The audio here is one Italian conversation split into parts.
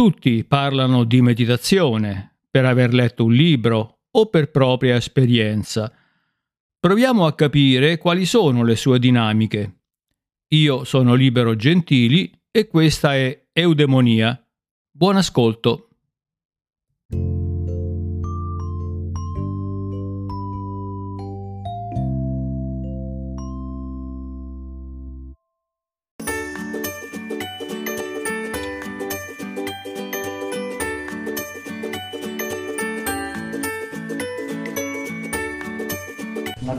Tutti parlano di meditazione per aver letto un libro o per propria esperienza. Proviamo a capire quali sono le sue dinamiche. Io sono Libero Gentili e questa è Eudemonia. Buon ascolto.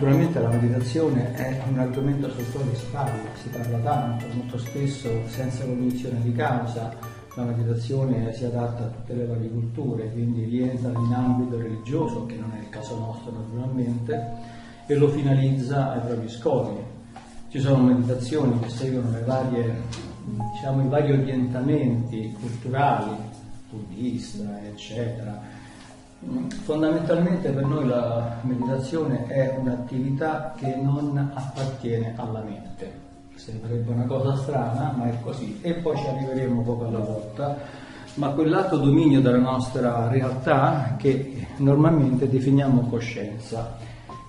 Naturalmente la meditazione è un argomento sul quale si parla, si parla tanto, molto spesso senza cognizione di causa. La meditazione si adatta a tutte le varie culture, quindi rientra in ambito religioso, che non è il caso nostro naturalmente, e lo finalizza ai propri scopi. Ci sono meditazioni che seguono varie, diciamo, i vari orientamenti culturali, buddista, eccetera, Fondamentalmente per noi la meditazione è un'attività che non appartiene alla mente. Sembrerebbe una cosa strana, ma è così. E poi ci arriveremo poco alla volta. Ma quell'altro dominio della nostra realtà che normalmente definiamo coscienza.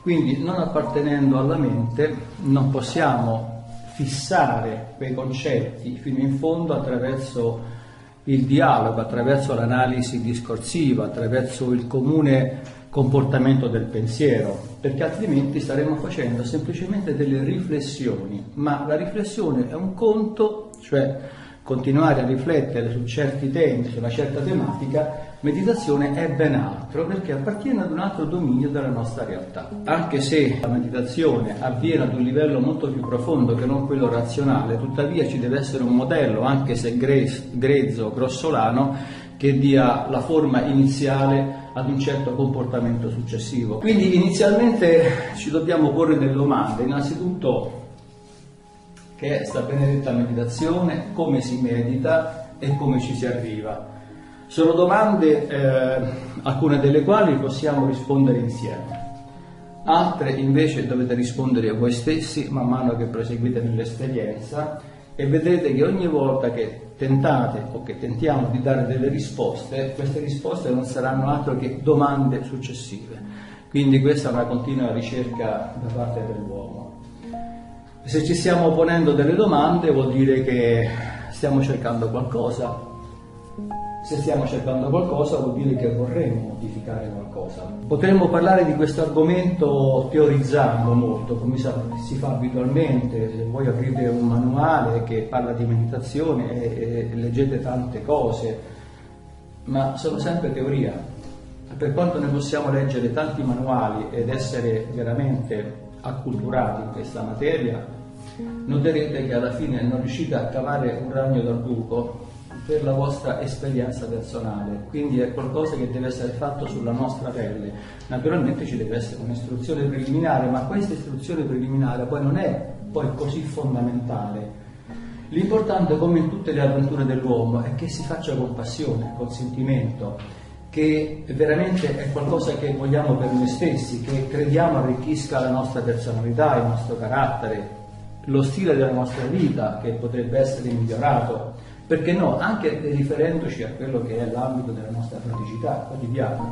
Quindi non appartenendo alla mente non possiamo fissare quei concetti fino in fondo attraverso il dialogo attraverso l'analisi discorsiva, attraverso il comune comportamento del pensiero, perché altrimenti staremo facendo semplicemente delle riflessioni, ma la riflessione è un conto, cioè continuare a riflettere su certi temi, su una certa tematica, meditazione è ben altro perché appartiene ad un altro dominio della nostra realtà. Anche se la meditazione avviene ad un livello molto più profondo che non quello razionale, tuttavia ci deve essere un modello, anche se grezzo, grossolano, che dia la forma iniziale ad un certo comportamento successivo. Quindi inizialmente ci dobbiamo porre delle domande, innanzitutto che è sta benedetta meditazione, come si medita e come ci si arriva. Sono domande, eh, alcune delle quali possiamo rispondere insieme, altre invece dovete rispondere a voi stessi man mano che proseguite nell'esperienza e vedrete che ogni volta che tentate o che tentiamo di dare delle risposte, queste risposte non saranno altro che domande successive. Quindi questa è una continua ricerca da parte dell'uomo. Se ci stiamo ponendo delle domande vuol dire che stiamo cercando qualcosa, se stiamo cercando qualcosa vuol dire che vorremmo modificare qualcosa. Potremmo parlare di questo argomento teorizzando molto, come si fa abitualmente, se voi aprite un manuale che parla di meditazione e, leggete tante cose, ma sono sempre teoria. Per quanto ne possiamo leggere tanti manuali ed essere veramente acculturati in questa materia, noterete che alla fine non riuscite a cavare un ragno dal buco per la vostra esperienza personale, quindi è qualcosa che deve essere fatto sulla nostra pelle. Naturalmente ci deve essere un'istruzione preliminare, ma questa istruzione preliminare poi non è poi così fondamentale. L'importante, come in tutte le avventure dell'uomo, è che si faccia con passione, con sentimento, che veramente è qualcosa che vogliamo per noi stessi, che crediamo arricchisca la nostra personalità, il nostro carattere, lo stile della nostra vita che potrebbe essere migliorato perché no, anche riferendoci a quello che è l'ambito della nostra praticità quotidiana.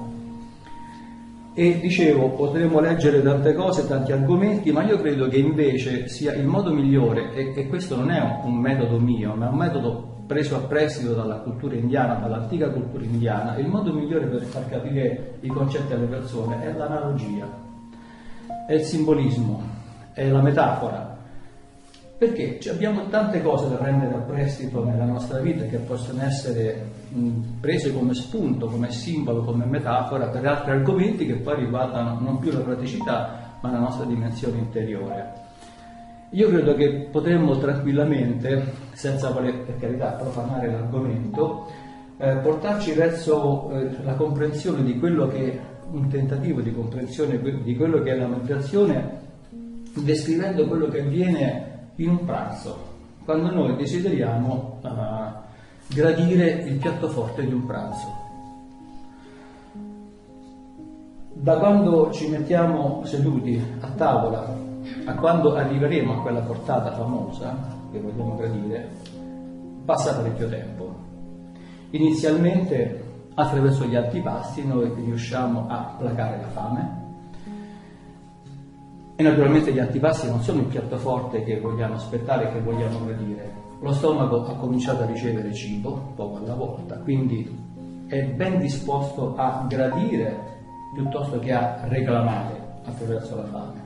E dicevo, potremmo leggere tante cose, tanti argomenti, ma io credo che invece sia il modo migliore, e, e questo non è un, metodo mio, ma è un metodo preso a prestito dalla cultura indiana, dall'antica cultura indiana, il modo migliore per far capire i concetti alle persone è l'analogia, è il simbolismo, è la metafora, perché abbiamo tante cose da prendere a prestito nella nostra vita che possono essere prese come spunto, come simbolo, come metafora per altri argomenti che poi riguardano non più la praticità ma la nostra dimensione interiore. Io credo che potremmo tranquillamente, senza voler per carità profanare l'argomento, eh, portarci verso eh, la comprensione di quello che un tentativo di comprensione di quello che è la meditazione, descrivendo quello che avviene in un pranzo, quando noi desideriamo uh, gradire il piatto forte di un pranzo. Da quando ci mettiamo seduti a tavola a quando arriveremo a quella portata famosa che vogliamo gradire, passa parecchio tempo. Inizialmente attraverso gli antipasti noi riusciamo a placare la fame e naturalmente gli antipasti non sono il piatto forte che vogliamo aspettare, che vogliamo gradire. Lo stomaco ha cominciato a ricevere cibo poco alla volta, quindi è ben disposto a gradire piuttosto che a reclamare attraverso la fame.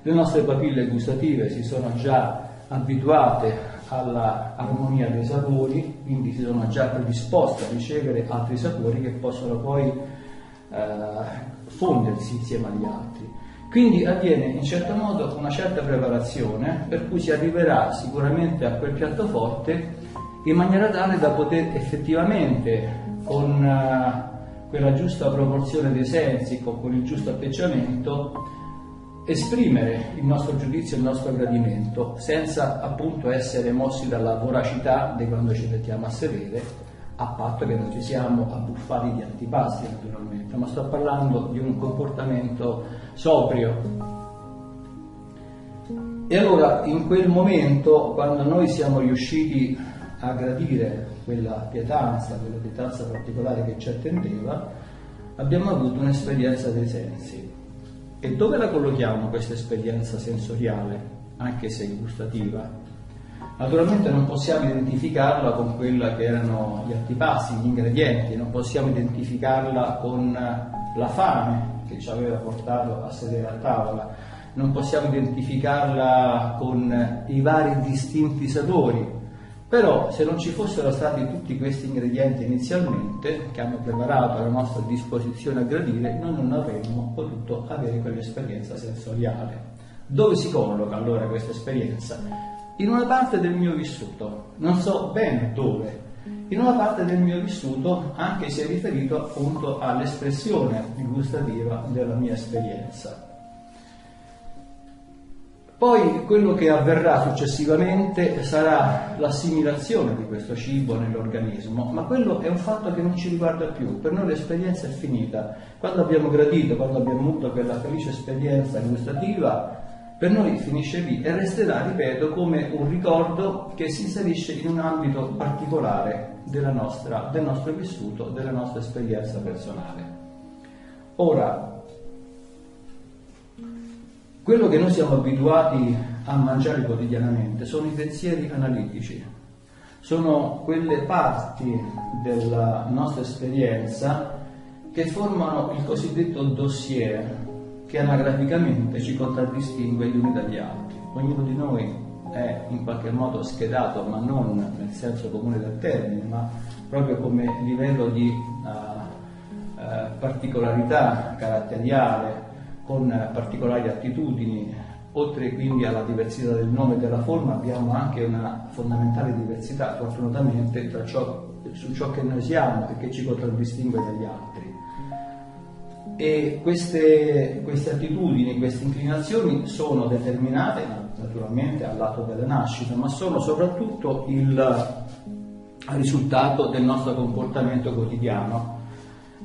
Le nostre papille gustative si sono già abituate all'armonia dei sapori, quindi si sono già predisposte a ricevere altri sapori che possono poi eh, fondersi insieme agli altri. Quindi avviene in certo modo una certa preparazione per cui si arriverà sicuramente a quel piatto forte in maniera tale da poter effettivamente con uh, quella giusta proporzione dei sensi, con il giusto atteggiamento, esprimere il nostro giudizio, il nostro gradimento, senza appunto essere mossi dalla voracità di quando ci mettiamo a sedere, a patto che non ci siamo abbuffati di antipasti naturalmente, ma sto parlando di un comportamento sobrio. E allora in quel momento, quando noi siamo riusciti a gradire quella pietanza, quella pietanza particolare che ci attendeva, abbiamo avuto un'esperienza dei sensi. E dove la collochiamo questa esperienza sensoriale, anche se gustativa? Naturalmente non possiamo identificarla con quella che erano gli antipasti, gli ingredienti, non possiamo identificarla con la fame che ci aveva portato a sedere a tavola, non possiamo identificarla con i vari distinti sapori però se non ci fossero stati tutti questi ingredienti inizialmente che hanno preparato la nostra disposizione a gradire, noi non avremmo potuto avere quell'esperienza sensoriale. Dove si colloca allora questa esperienza? In una parte del mio vissuto, non so bene dove, in una parte del mio vissuto anche se è riferito appunto all'espressione gustativa della mia esperienza. Poi quello che avverrà successivamente sarà l'assimilazione di questo cibo nell'organismo, ma quello è un fatto che non ci riguarda più, per noi l'esperienza è finita. Quando abbiamo gradito, quando abbiamo avuto quella felice esperienza gustativa, per noi finisce lì e resterà, ripeto, come un ricordo che si inserisce in un ambito particolare nostra, del nostro vissuto, della nostra esperienza personale. Ora, quello che noi siamo abituati a mangiare quotidianamente sono i pensieri analitici, sono quelle parti della nostra esperienza che formano il cosiddetto dossier che anagraficamente ci contraddistingue gli uni dagli altri. Ognuno di noi è in qualche modo schedato, ma non nel senso comune del termine, ma proprio come livello di uh, uh, particolarità caratteriale, con particolari attitudini, oltre quindi alla diversità del nome e della forma abbiamo anche una fondamentale diversità fortunatamente ciò, su ciò che noi siamo e che ci contraddistingue dagli altri. E queste, queste attitudini, queste inclinazioni sono determinate naturalmente al lato della nascita, ma sono soprattutto il risultato del nostro comportamento quotidiano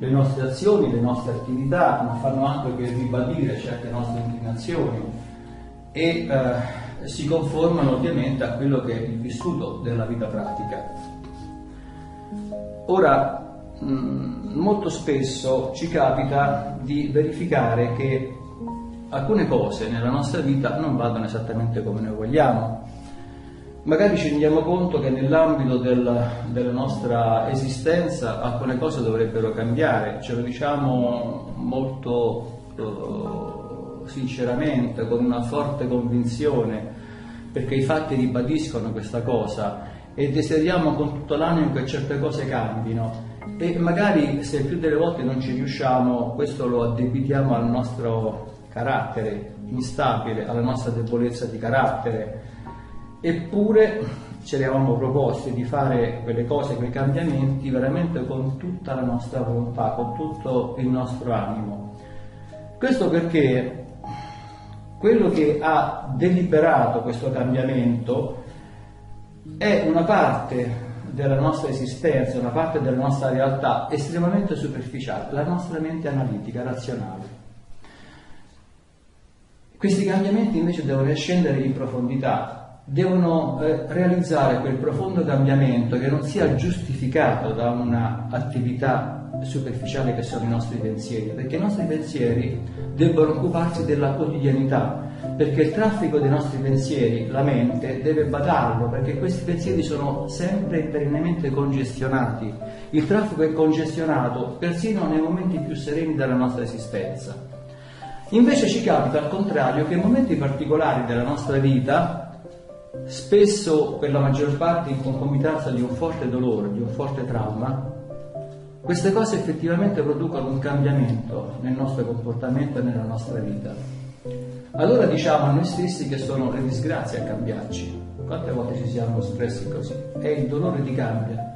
le nostre azioni, le nostre attività non fanno altro che ribadire certe nostre inclinazioni e eh, si conformano ovviamente a quello che è il vissuto della vita pratica. Ora, molto spesso ci capita di verificare che alcune cose nella nostra vita non vadano esattamente come noi vogliamo. Magari ci rendiamo conto che nell'ambito del, della nostra esistenza alcune cose dovrebbero cambiare, ce lo diciamo molto uh, sinceramente, con una forte convinzione, perché i fatti ribadiscono questa cosa e desideriamo con tutto l'animo che certe cose cambino e magari se più delle volte non ci riusciamo, questo lo addebitiamo al nostro carattere instabile, alla nostra debolezza di carattere Eppure ci eravamo proposti di fare quelle cose, quei cambiamenti veramente con tutta la nostra volontà, con tutto il nostro animo. Questo perché quello che ha deliberato questo cambiamento è una parte della nostra esistenza, una parte della nostra realtà estremamente superficiale, la nostra mente analitica, razionale. Questi cambiamenti invece devono scendere in profondità devono eh, realizzare quel profondo cambiamento che non sia giustificato da un'attività superficiale che sono i nostri pensieri, perché i nostri pensieri debbono occuparsi della quotidianità, perché il traffico dei nostri pensieri, la mente, deve badarlo, perché questi pensieri sono sempre e perennemente congestionati. Il traffico è congestionato persino nei momenti più sereni della nostra esistenza. Invece ci capita al contrario che in momenti particolari della nostra vita spesso per la maggior parte in concomitanza di un forte dolore, di un forte trauma, queste cose effettivamente producono un cambiamento nel nostro comportamento e nella nostra vita. Allora diciamo a noi stessi che sono le disgrazie a cambiarci. Quante volte ci siamo espressi così? È il dolore che cambia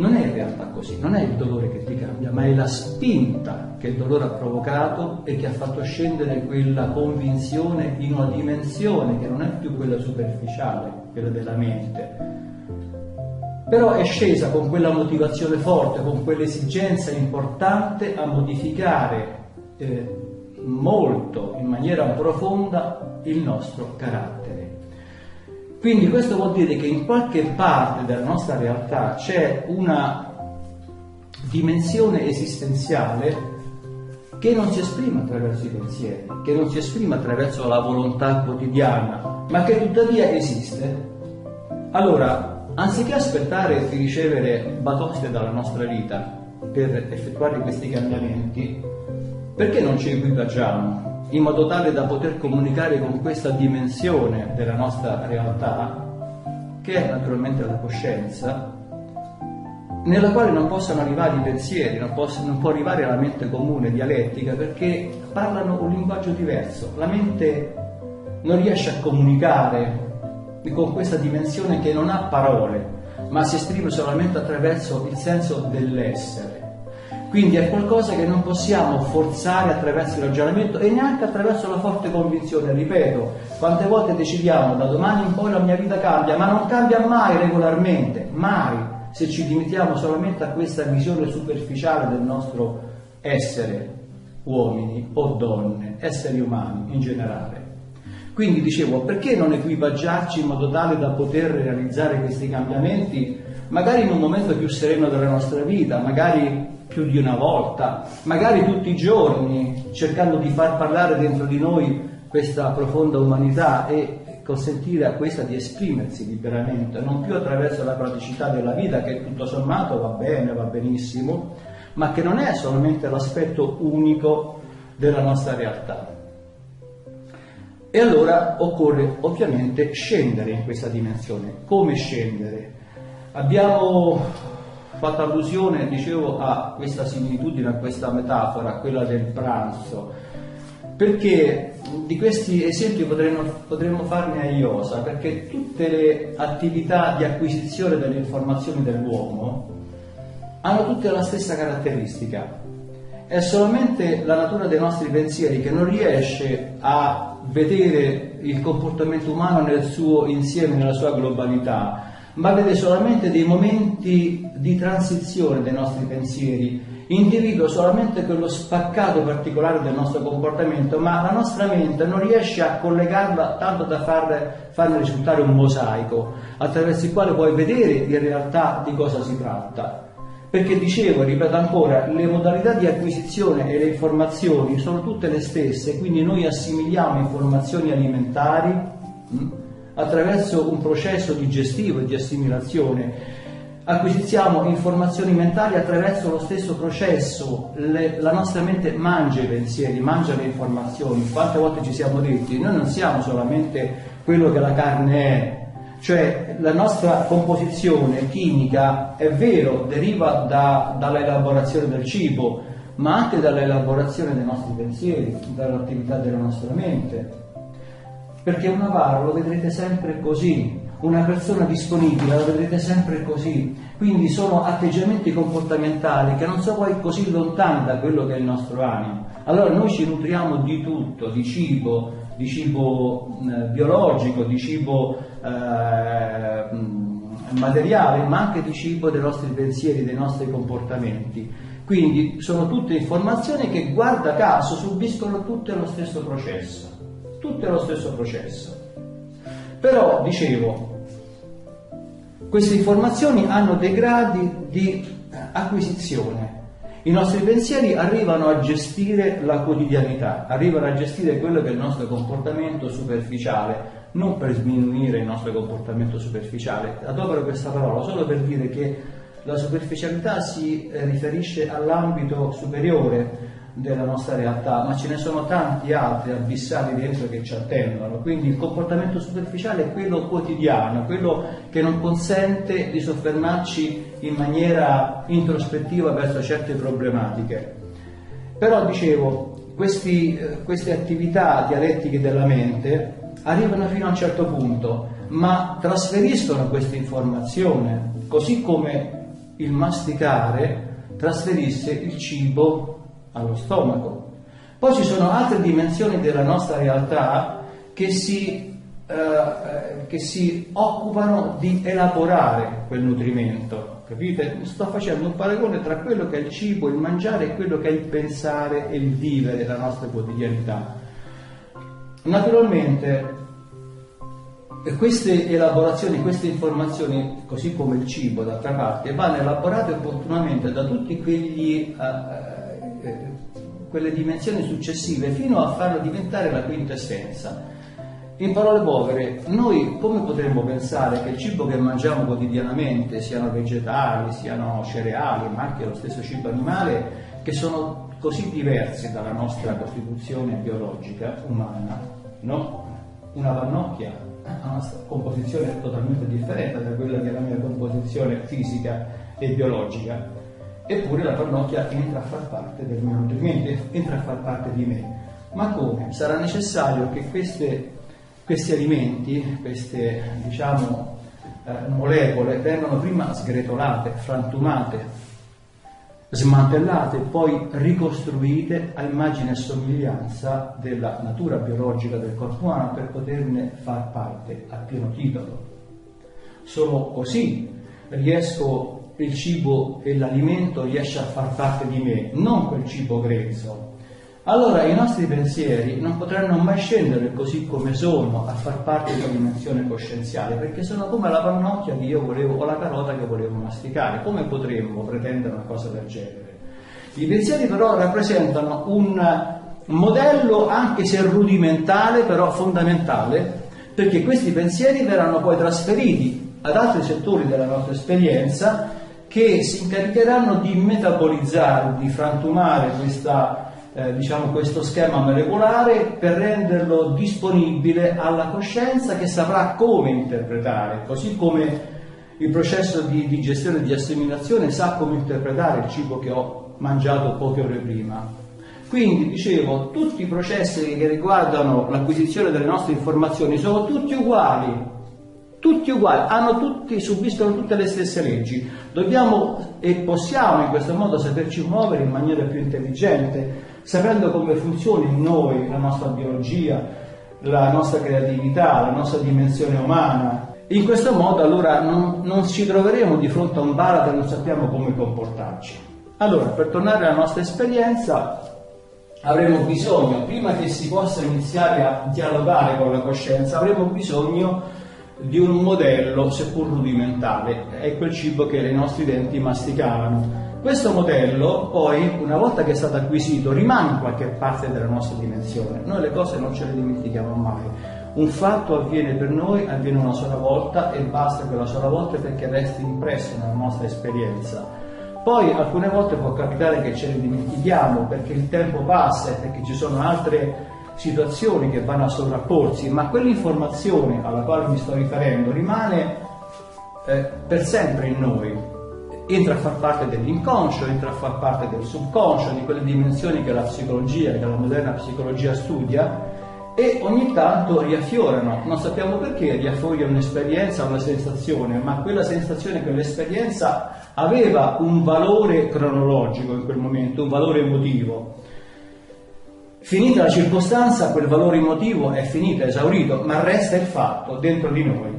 non è in realtà così, non è il dolore che ti cambia, ma è la spinta che il dolore ha provocato e che ha fatto scendere quella convinzione in una dimensione che non è più quella superficiale, quella della mente. Però è scesa con quella motivazione forte, con quell'esigenza importante a modificare eh, molto, in maniera profonda, il nostro carattere. Quindi questo vuol dire che in qualche parte della nostra realtà c'è una dimensione esistenziale che non si esprime attraverso i pensieri, che non si esprime attraverso la volontà quotidiana, ma che tuttavia esiste. Allora, anziché aspettare di ricevere batoste dalla nostra vita per effettuare questi cambiamenti, perché non ci equipaggiamo? in modo tale da poter comunicare con questa dimensione della nostra realtà, che è naturalmente la coscienza, nella quale non possono arrivare i pensieri, non, posso, non può arrivare la mente comune, dialettica, perché parlano un linguaggio diverso. La mente non riesce a comunicare con questa dimensione che non ha parole, ma si esprime solamente attraverso il senso dell'essere. Quindi è qualcosa che non possiamo forzare attraverso il ragionamento e neanche attraverso la forte convinzione. Ripeto, quante volte decidiamo da domani in poi la mia vita cambia, ma non cambia mai regolarmente, mai, se ci limitiamo solamente a questa visione superficiale del nostro essere uomini o donne, esseri umani in generale. Quindi dicevo, perché non equipaggiarci in modo tale da poter realizzare questi cambiamenti, magari in un momento più sereno della nostra vita, magari più di una volta, magari tutti i giorni, cercando di far parlare dentro di noi questa profonda umanità e consentire a questa di esprimersi liberamente, non più attraverso la praticità della vita che tutto sommato va bene, va benissimo, ma che non è solamente l'aspetto unico della nostra realtà. E allora occorre ovviamente scendere in questa dimensione. Come scendere? Abbiamo fatto allusione, dicevo, a questa similitudine, a questa metafora, quella del pranzo, perché di questi esempi potremmo, potremmo farne a iosa, perché tutte le attività di acquisizione delle informazioni dell'uomo hanno tutte la stessa caratteristica. È solamente la natura dei nostri pensieri che non riesce a vedere il comportamento umano nel suo insieme, nella sua globalità, ma vede solamente dei momenti di transizione dei nostri pensieri, individua solamente quello spaccato particolare del nostro comportamento, ma la nostra mente non riesce a collegarla tanto da far, farne risultare un mosaico attraverso il quale puoi vedere in realtà di cosa si tratta. Perché dicevo, ripeto ancora, le modalità di acquisizione e le informazioni sono tutte le stesse, quindi noi assimiliamo informazioni alimentari, mh, attraverso un processo digestivo e di assimilazione. Acquisiziamo informazioni mentali attraverso lo stesso processo, le, la nostra mente mangia i pensieri, mangia le informazioni. Quante volte ci siamo detti, noi non siamo solamente quello che la carne è, cioè la nostra composizione chimica è vero, deriva da, dall'elaborazione del cibo, ma anche dall'elaborazione dei nostri pensieri, dall'attività della nostra mente perché un avaro lo vedrete sempre così, una persona disponibile la vedrete sempre così, quindi sono atteggiamenti comportamentali che non sono poi così lontani da quello che è il nostro animo. Allora noi ci nutriamo di tutto, di cibo, di cibo eh, biologico, di cibo eh, materiale, ma anche di cibo dei nostri pensieri, dei nostri comportamenti. Quindi sono tutte informazioni che guarda caso subiscono tutte lo stesso processo tutte lo stesso processo. Però, dicevo, queste informazioni hanno dei gradi di eh, acquisizione. I nostri pensieri arrivano a gestire la quotidianità, arrivano a gestire quello che è il nostro comportamento superficiale, non per sminuire il nostro comportamento superficiale, adopero questa parola solo per dire che la superficialità si eh, riferisce all'ambito superiore della nostra realtà, ma ce ne sono tanti altri abissali dentro che ci attendono. Quindi il comportamento superficiale è quello quotidiano, quello che non consente di soffermarci in maniera introspettiva verso certe problematiche. Però dicevo, questi, eh, queste attività dialettiche della mente arrivano fino a un certo punto, ma trasferiscono questa informazione, così come il masticare trasferisse il cibo allo stomaco. Poi ci sono altre dimensioni della nostra realtà che si, eh, che si occupano di elaborare quel nutrimento. Capite? Sto facendo un paragone tra quello che è il cibo, il mangiare e quello che è il pensare e il vivere la nostra quotidianità. Naturalmente queste elaborazioni, queste informazioni, così come il cibo d'altra parte, vanno elaborate opportunamente da tutte uh, uh, quelle dimensioni successive fino a farlo diventare la quintessenza. In parole povere, noi come potremmo pensare che il cibo che mangiamo quotidianamente, siano vegetali, siano cereali, ma anche lo stesso cibo animale, che sono così diversi dalla nostra costituzione biologica umana, no? Una pannocchia ha una composizione totalmente differente da quella che è la mia composizione fisica e biologica, eppure la pannocchia entra a far parte del mio nutrimento, entra a far parte di me. Ma come? Sarà necessario che queste, questi alimenti, queste diciamo, eh, molecole vengano prima sgretolate, frantumate, smantellate poi ricostruite a immagine e somiglianza della natura biologica del corpo umano per poterne far parte a pieno titolo. Solo così riesco il cibo e l'alimento riesce a far parte di me, non quel cibo grezzo, allora i nostri pensieri non potranno mai scendere così come sono a far parte una dimensione coscienziale, perché sono come la pannocchia che io volevo o la carota che volevo masticare. Come potremmo pretendere una cosa del genere? I pensieri però rappresentano un modello, anche se rudimentale, però fondamentale, perché questi pensieri verranno poi trasferiti ad altri settori della nostra esperienza che si incaricheranno di metabolizzare, di frantumare questa eh, diciamo, questo schema molecolare per renderlo disponibile alla coscienza che saprà come interpretare, così come il processo di digestione e di assimilazione sa come interpretare il cibo che ho mangiato poche ore prima. Quindi, dicevo, tutti i processi che riguardano l'acquisizione delle nostre informazioni sono tutti uguali, tutti uguali, hanno tutti, subiscono tutte le stesse leggi. Dobbiamo e possiamo in questo modo saperci muovere in maniera più intelligente, sapendo come funziona in noi la nostra biologia, la nostra creatività, la nostra dimensione umana. In questo modo allora non, non ci troveremo di fronte a un baratro e non sappiamo come comportarci. Allora, per tornare alla nostra esperienza, avremo bisogno, prima che si possa iniziare a dialogare con la coscienza, avremo bisogno di un modello, seppur rudimentale, è quel cibo che i nostri denti masticavano. Questo modello poi, una volta che è stato acquisito, rimane in qualche parte della nostra dimensione. Noi le cose non ce le dimentichiamo mai. Un fatto avviene per noi, avviene una sola volta e basta quella sola volta perché resti impresso nella nostra esperienza. Poi alcune volte può capitare che ce ne dimentichiamo perché il tempo passa e perché ci sono altre situazioni che vanno a sovrapporsi, ma quell'informazione alla quale mi sto riferendo rimane eh, per sempre in noi entra a far parte dell'inconscio, entra a far parte del subconscio, di quelle dimensioni che la psicologia, che la moderna psicologia studia e ogni tanto riaffiorano, non sappiamo perché riaffiora un'esperienza, una sensazione, ma quella sensazione, quell'esperienza aveva un valore cronologico in quel momento, un valore emotivo. Finita la circostanza, quel valore emotivo è finito, è esaurito, ma resta il fatto dentro di noi.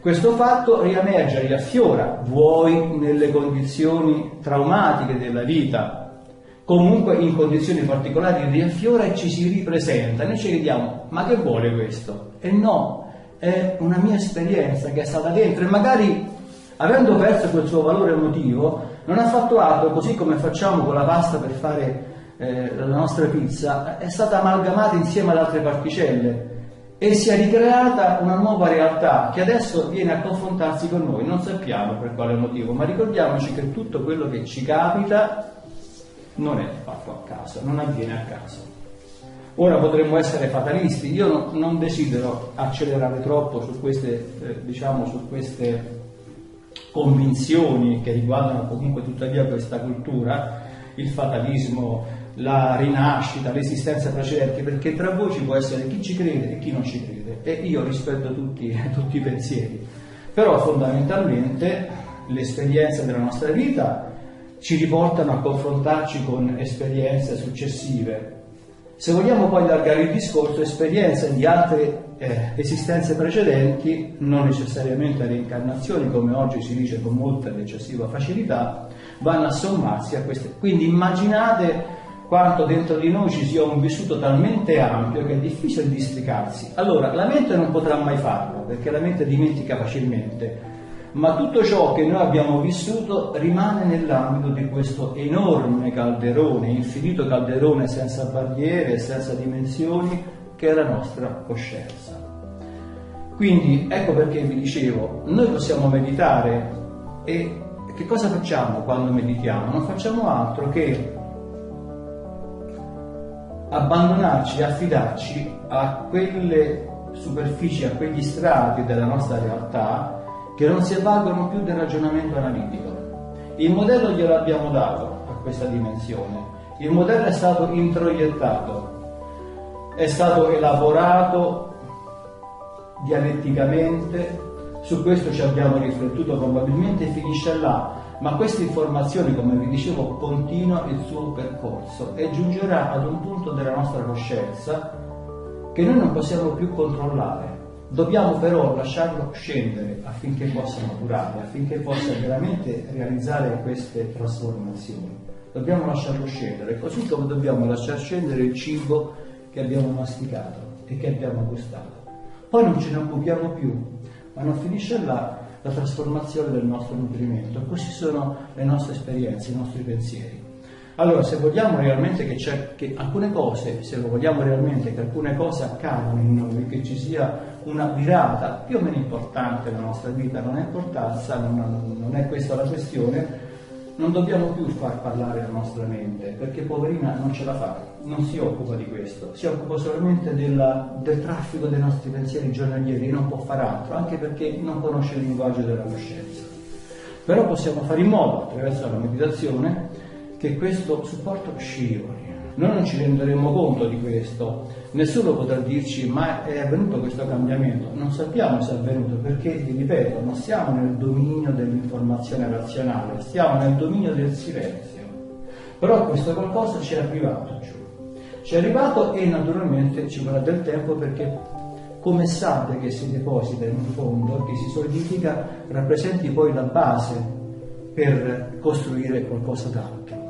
Questo fatto riemerge, riaffiora, vuoi nelle condizioni traumatiche della vita, comunque in condizioni particolari riaffiora e ci si ripresenta. Noi ci chiediamo, ma che vuole questo? E no, è una mia esperienza che è stata dentro e magari avendo perso quel suo valore emotivo non ha fatto altro, così come facciamo con la pasta per fare eh, la nostra pizza, è stata amalgamata insieme ad altre particelle e si è ricreata una nuova realtà che adesso viene a confrontarsi con noi. Non sappiamo per quale motivo, ma ricordiamoci che tutto quello che ci capita non è fatto a caso, non avviene a caso. Ora potremmo essere fatalisti, io non, non desidero accelerare troppo su queste, eh, diciamo, su queste convinzioni che riguardano comunque tuttavia questa cultura, il fatalismo, la rinascita, l'esistenza precedente, perché tra voi ci può essere chi ci crede e chi non ci crede e io rispetto tutti, tutti i pensieri. Però fondamentalmente l'esperienza della nostra vita ci riportano a confrontarci con esperienze successive. Se vogliamo poi allargare il discorso, esperienze di altre eh, esistenze precedenti, non necessariamente reincarnazioni, come oggi si dice con molta ed eccessiva facilità, vanno a sommarsi a queste. Quindi immaginate quanto dentro di noi ci sia un vissuto talmente ampio che è difficile districarsi. Allora, la mente non potrà mai farlo, perché la mente dimentica facilmente, ma tutto ciò che noi abbiamo vissuto rimane nell'ambito di questo enorme calderone, infinito calderone senza barriere, senza dimensioni, che è la nostra coscienza. Quindi ecco perché vi dicevo, noi possiamo meditare e che cosa facciamo quando meditiamo? Non facciamo altro che abbandonarci, affidarci a quelle superfici, a quegli strati della nostra realtà che non si avvalgono più del ragionamento analitico. Il modello glielo abbiamo dato a questa dimensione, il modello è stato introiettato, è stato elaborato dialetticamente, su questo ci abbiamo riflettuto probabilmente e finisce là, ma questa informazione, come vi dicevo, continua il suo percorso e giungerà ad un punto della nostra coscienza che noi non possiamo più controllare Dobbiamo però lasciarlo scendere affinché possa maturare, affinché possa veramente realizzare queste trasformazioni. Dobbiamo lasciarlo scendere, così come dobbiamo lasciar scendere il cibo che abbiamo masticato e che abbiamo gustato. Poi non ce ne occupiamo più, ma non finisce là la trasformazione del nostro nutrimento. Così sono le nostre esperienze, i nostri pensieri. Allora, se vogliamo realmente che, che, alcune cose, se vogliamo realmente che alcune cose accadano in noi, che ci sia una virata più o meno importante nella nostra vita, non è importanza, non, non è questa la questione, non dobbiamo più far parlare la nostra mente, perché poverina non ce la fa, non si occupa di questo, si occupa solamente della, del traffico dei nostri pensieri giornalieri, non può fare altro, anche perché non conosce il linguaggio della coscienza. Però possiamo fare in modo, attraverso la meditazione, che questo supporto scivoli. Noi non ci renderemo conto di questo, nessuno potrà dirci ma è avvenuto questo cambiamento, non sappiamo se è avvenuto perché, vi ripeto, non siamo nel dominio dell'informazione razionale, stiamo nel dominio del silenzio. Però questo qualcosa ci è arrivato giù. Ci è arrivato e naturalmente ci vorrà del tempo perché come sabbia che si deposita in un fondo, che si solidifica, rappresenti poi la base per costruire qualcosa d'altro.